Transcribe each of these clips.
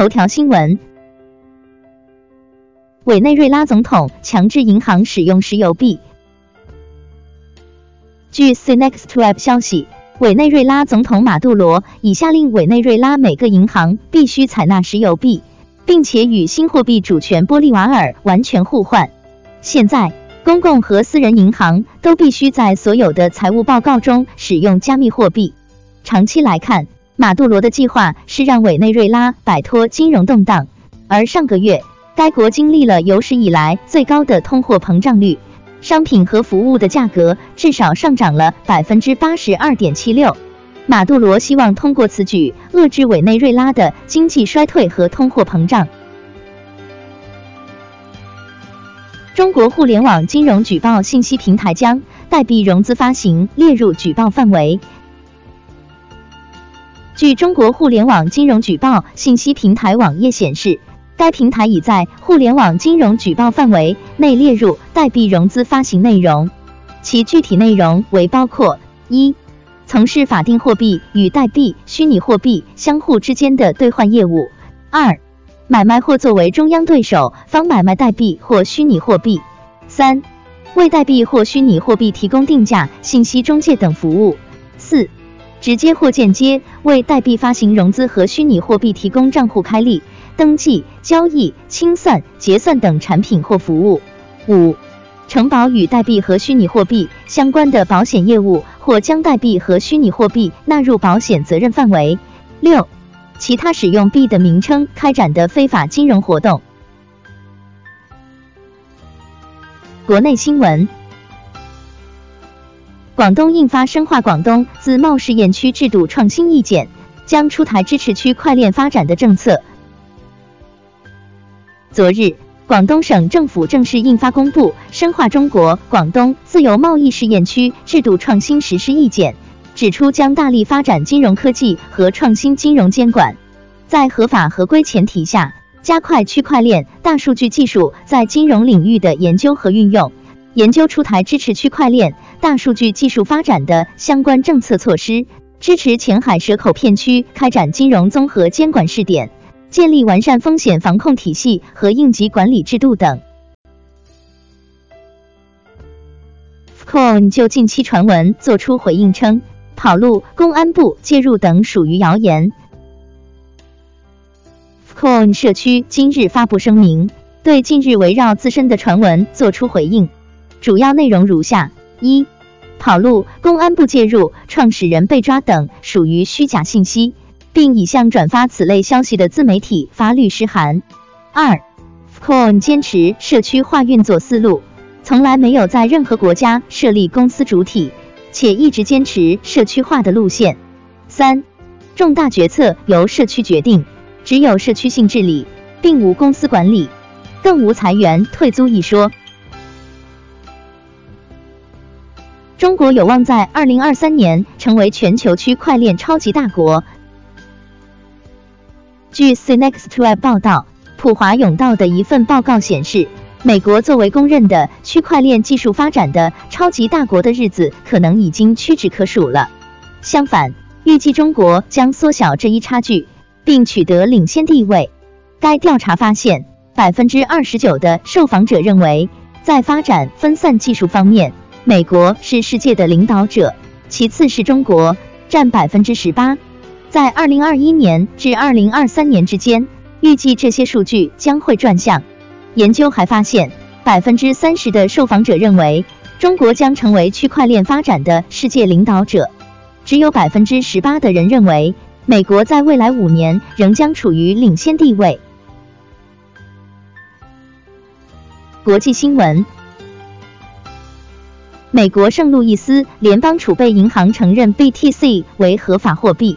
头条新闻：委内瑞拉总统强制银行使用石油币。据 CNext 消息，委内瑞拉总统马杜罗已下令委内瑞拉每个银行必须采纳石油币，并且与新货币主权玻利瓦尔完全互换。现在，公共和私人银行都必须在所有的财务报告中使用加密货币。长期来看，马杜罗的计划是让委内瑞拉摆脱金融动荡，而上个月该国经历了有史以来最高的通货膨胀率，商品和服务的价格至少上涨了百分之八十二点七六。马杜罗希望通过此举遏制委内瑞拉的经济衰退和通货膨胀。中国互联网金融举报信息平台将代币融资发行列入举报范围。据中国互联网金融举报信息平台网页显示，该平台已在互联网金融举报范围内列入代币融资发行内容，其具体内容为包括：一、从事法定货币与代币、虚拟货币相互之间的兑换业务；二、买卖或作为中央对手方买卖代币或虚拟货币；三、为代币或虚拟货币提供定价、信息中介等服务；四、直接或间接为代币发行融资和虚拟货币提供账户开立、登记、交易、清算、结算等产品或服务；五、承保与代币和虚拟货币相关的保险业务或将代币和虚拟货币纳入保险责任范围；六。其他使用币的名称开展的非法金融活动。国内新闻：广东印发深化广东自贸试验区制度创新意见，将出台支持区块链发展的政策。昨日，广东省政府正式印发公布《深化中国广东自由贸易试验区制度创新实施意见》。指出将大力发展金融科技和创新金融监管，在合法合规前提下，加快区块链、大数据技术在金融领域的研究和运用，研究出台支持区块链、大数据技术发展的相关政策措施，支持前海蛇口片区开展金融综合监管试点，建立完善风险防控体系和应急管理制度等。Coin 就近期传闻作出回应称。跑路、公安部介入等属于谣言。Coin 社区今日发布声明，对近日围绕自身的传闻作出回应，主要内容如下：一、跑路、公安部介入、创始人被抓等属于虚假信息，并已向转发此类消息的自媒体发律师函。二、Coin 坚持社区化运作思路，从来没有在任何国家设立公司主体。且一直坚持社区化的路线。三、重大决策由社区决定，只有社区性治理，并无公司管理，更无裁员退租一说。中国有望在二零二三年成为全球区块链超级大国。据 CNext 报道，普华永道的一份报告显示。美国作为公认的区块链技术发展的超级大国的日子，可能已经屈指可数了。相反，预计中国将缩小这一差距，并取得领先地位。该调查发现，百分之二十九的受访者认为，在发展分散技术方面，美国是世界的领导者，其次是中国，占百分之十八。在二零二一年至二零二三年之间，预计这些数据将会转向。研究还发现，百分之三十的受访者认为中国将成为区块链发展的世界领导者，只有百分之十八的人认为美国在未来五年仍将处于领先地位。国际新闻：美国圣路易斯联邦储备银行承认 BTC 为合法货币。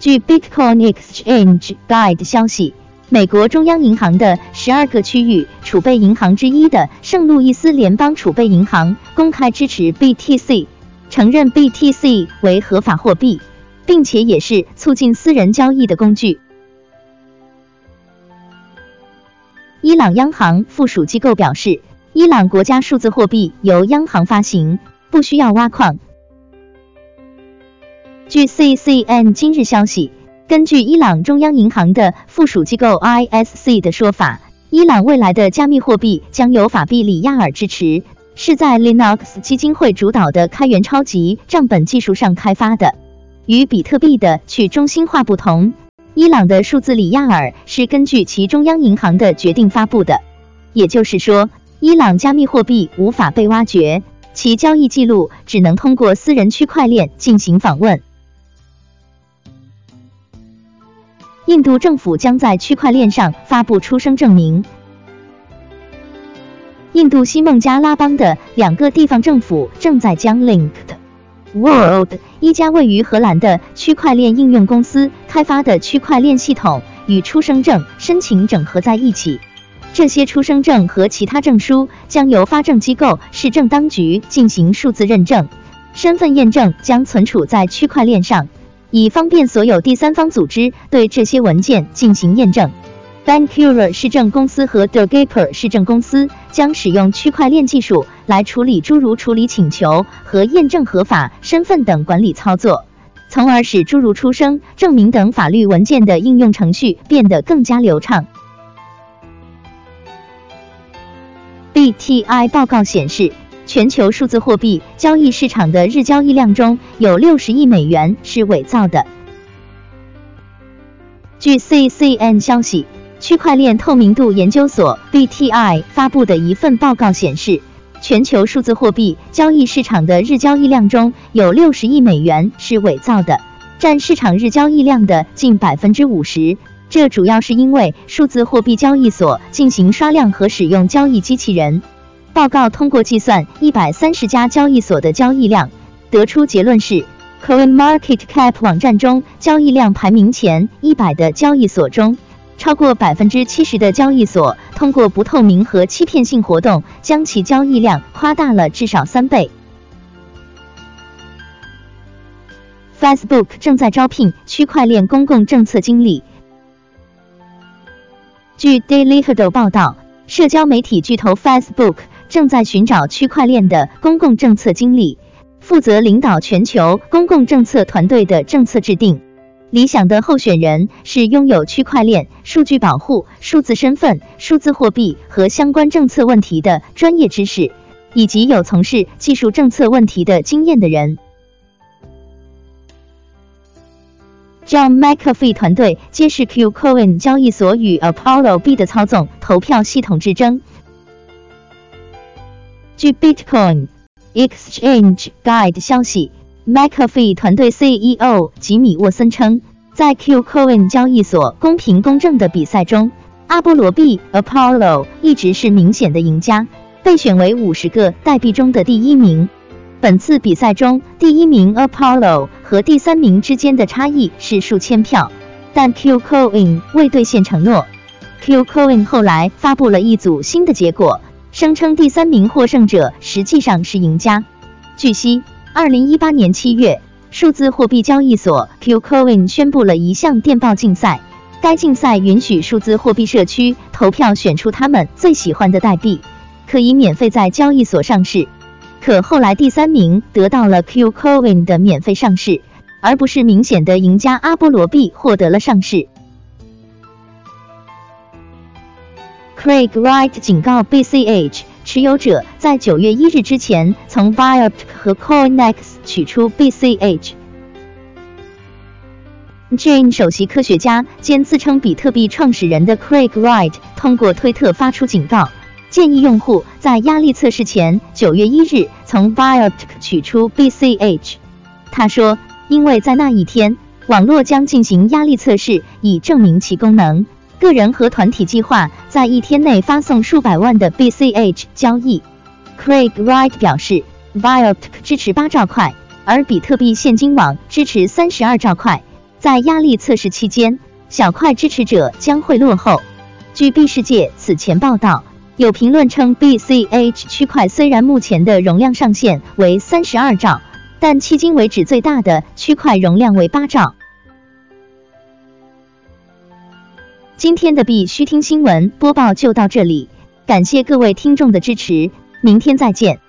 据 Bitcoin Exchange Guide 消息。美国中央银行的十二个区域储备银行之一的圣路易斯联邦储备银行公开支持 BTC，承认 BTC 为合法货币，并且也是促进私人交易的工具。伊朗央行附属机构表示，伊朗国家数字货币由央行发行，不需要挖矿。据 CCN 今日消息。根据伊朗中央银行的附属机构 ISC 的说法，伊朗未来的加密货币将由法币里亚尔支持，是在 Linux 基金会主导的开源超级账本技术上开发的。与比特币的去中心化不同，伊朗的数字里亚尔是根据其中央银行的决定发布的。也就是说，伊朗加密货币无法被挖掘，其交易记录只能通过私人区块链进行访问。印度政府将在区块链上发布出生证明。印度西孟加拉邦的两个地方政府正在将 Linked World 一家位于荷兰的区块链应用公司开发的区块链系统与出生证申请整合在一起。这些出生证和其他证书将由发证机构市政当局进行数字认证，身份验证将存储在区块链上。以方便所有第三方组织对这些文件进行验证。Bancura 市政公司和 Degaper 市政公司将使用区块链技术来处理诸如处理请求和验证合法身份等管理操作，从而使诸如出生证明等法律文件的应用程序变得更加流畅。BTI 报告显示。全球数字货币交易市场的日交易量中有六十亿美元是伪造的。据 CCN 消息，区块链透明度研究所 BTI 发布的一份报告显示，全球数字货币交易市场的日交易量中有六十亿美元是伪造的，占市场日交易量的近百分之五十。这主要是因为数字货币交易所进行刷量和使用交易机器人。报告通过计算一百三十家交易所的交易量，得出结论是，CoinMarketCap 网站中交易量排名前一百的交易所中，超过百分之七十的交易所通过不透明和欺骗性活动，将其交易量夸大了至少三倍。Facebook 正在招聘区块链公共政策经理。据 Daily h u d l 报道，社交媒体巨头 Facebook。正在寻找区块链的公共政策经理，负责领导全球公共政策团队的政策制定。理想的候选人是拥有区块链、数据保护、数字身份、数字货币和相关政策问题的专业知识，以及有从事技术政策问题的经验的人。John McAfee 团队揭示 Qcoin 交易所与 Apollo B 的操纵投票系统之争。据 Bitcoin Exchange Guide 消息，McAfee 团队 CEO 吉米沃森称，在 Qcoin 交易所公平公正的比赛中，阿波罗币 Apollo 一直是明显的赢家，被选为五十个代币中的第一名。本次比赛中，第一名 Apollo 和第三名之间的差异是数千票，但 Qcoin 未兑现承诺。Qcoin 后来发布了一组新的结果。声称第三名获胜者实际上是赢家。据悉，二零一八年七月，数字货币交易所 Qcoin 宣布了一项电报竞赛。该竞赛允许数字货币社区投票选出他们最喜欢的代币，可以免费在交易所上市。可后来第三名得到了 Qcoin 的免费上市，而不是明显的赢家阿波罗币获得了上市。Craig Wright 警告 BCH 持有者在九月一日之前从 v i o t 和 CoinEx 取出 BCH。Jane 首席科学家兼自称比特币创始人的 Craig Wright 通过推特发出警告，建议用户在压力测试前九月一日从 v i o t 取出 BCH。他说，因为在那一天，网络将进行压力测试，以证明其功能。个人和团体计划在一天内发送数百万的 BCH 交易。Craig Wright 表示 v i o t 支持八兆块，而比特币现金网支持三十二兆块。在压力测试期间，小块支持者将会落后。据 B 世界此前报道，有评论称 BCH 区块虽然目前的容量上限为三十二兆，但迄今为止最大的区块容量为八兆。今天的必须听新闻播报就到这里，感谢各位听众的支持，明天再见。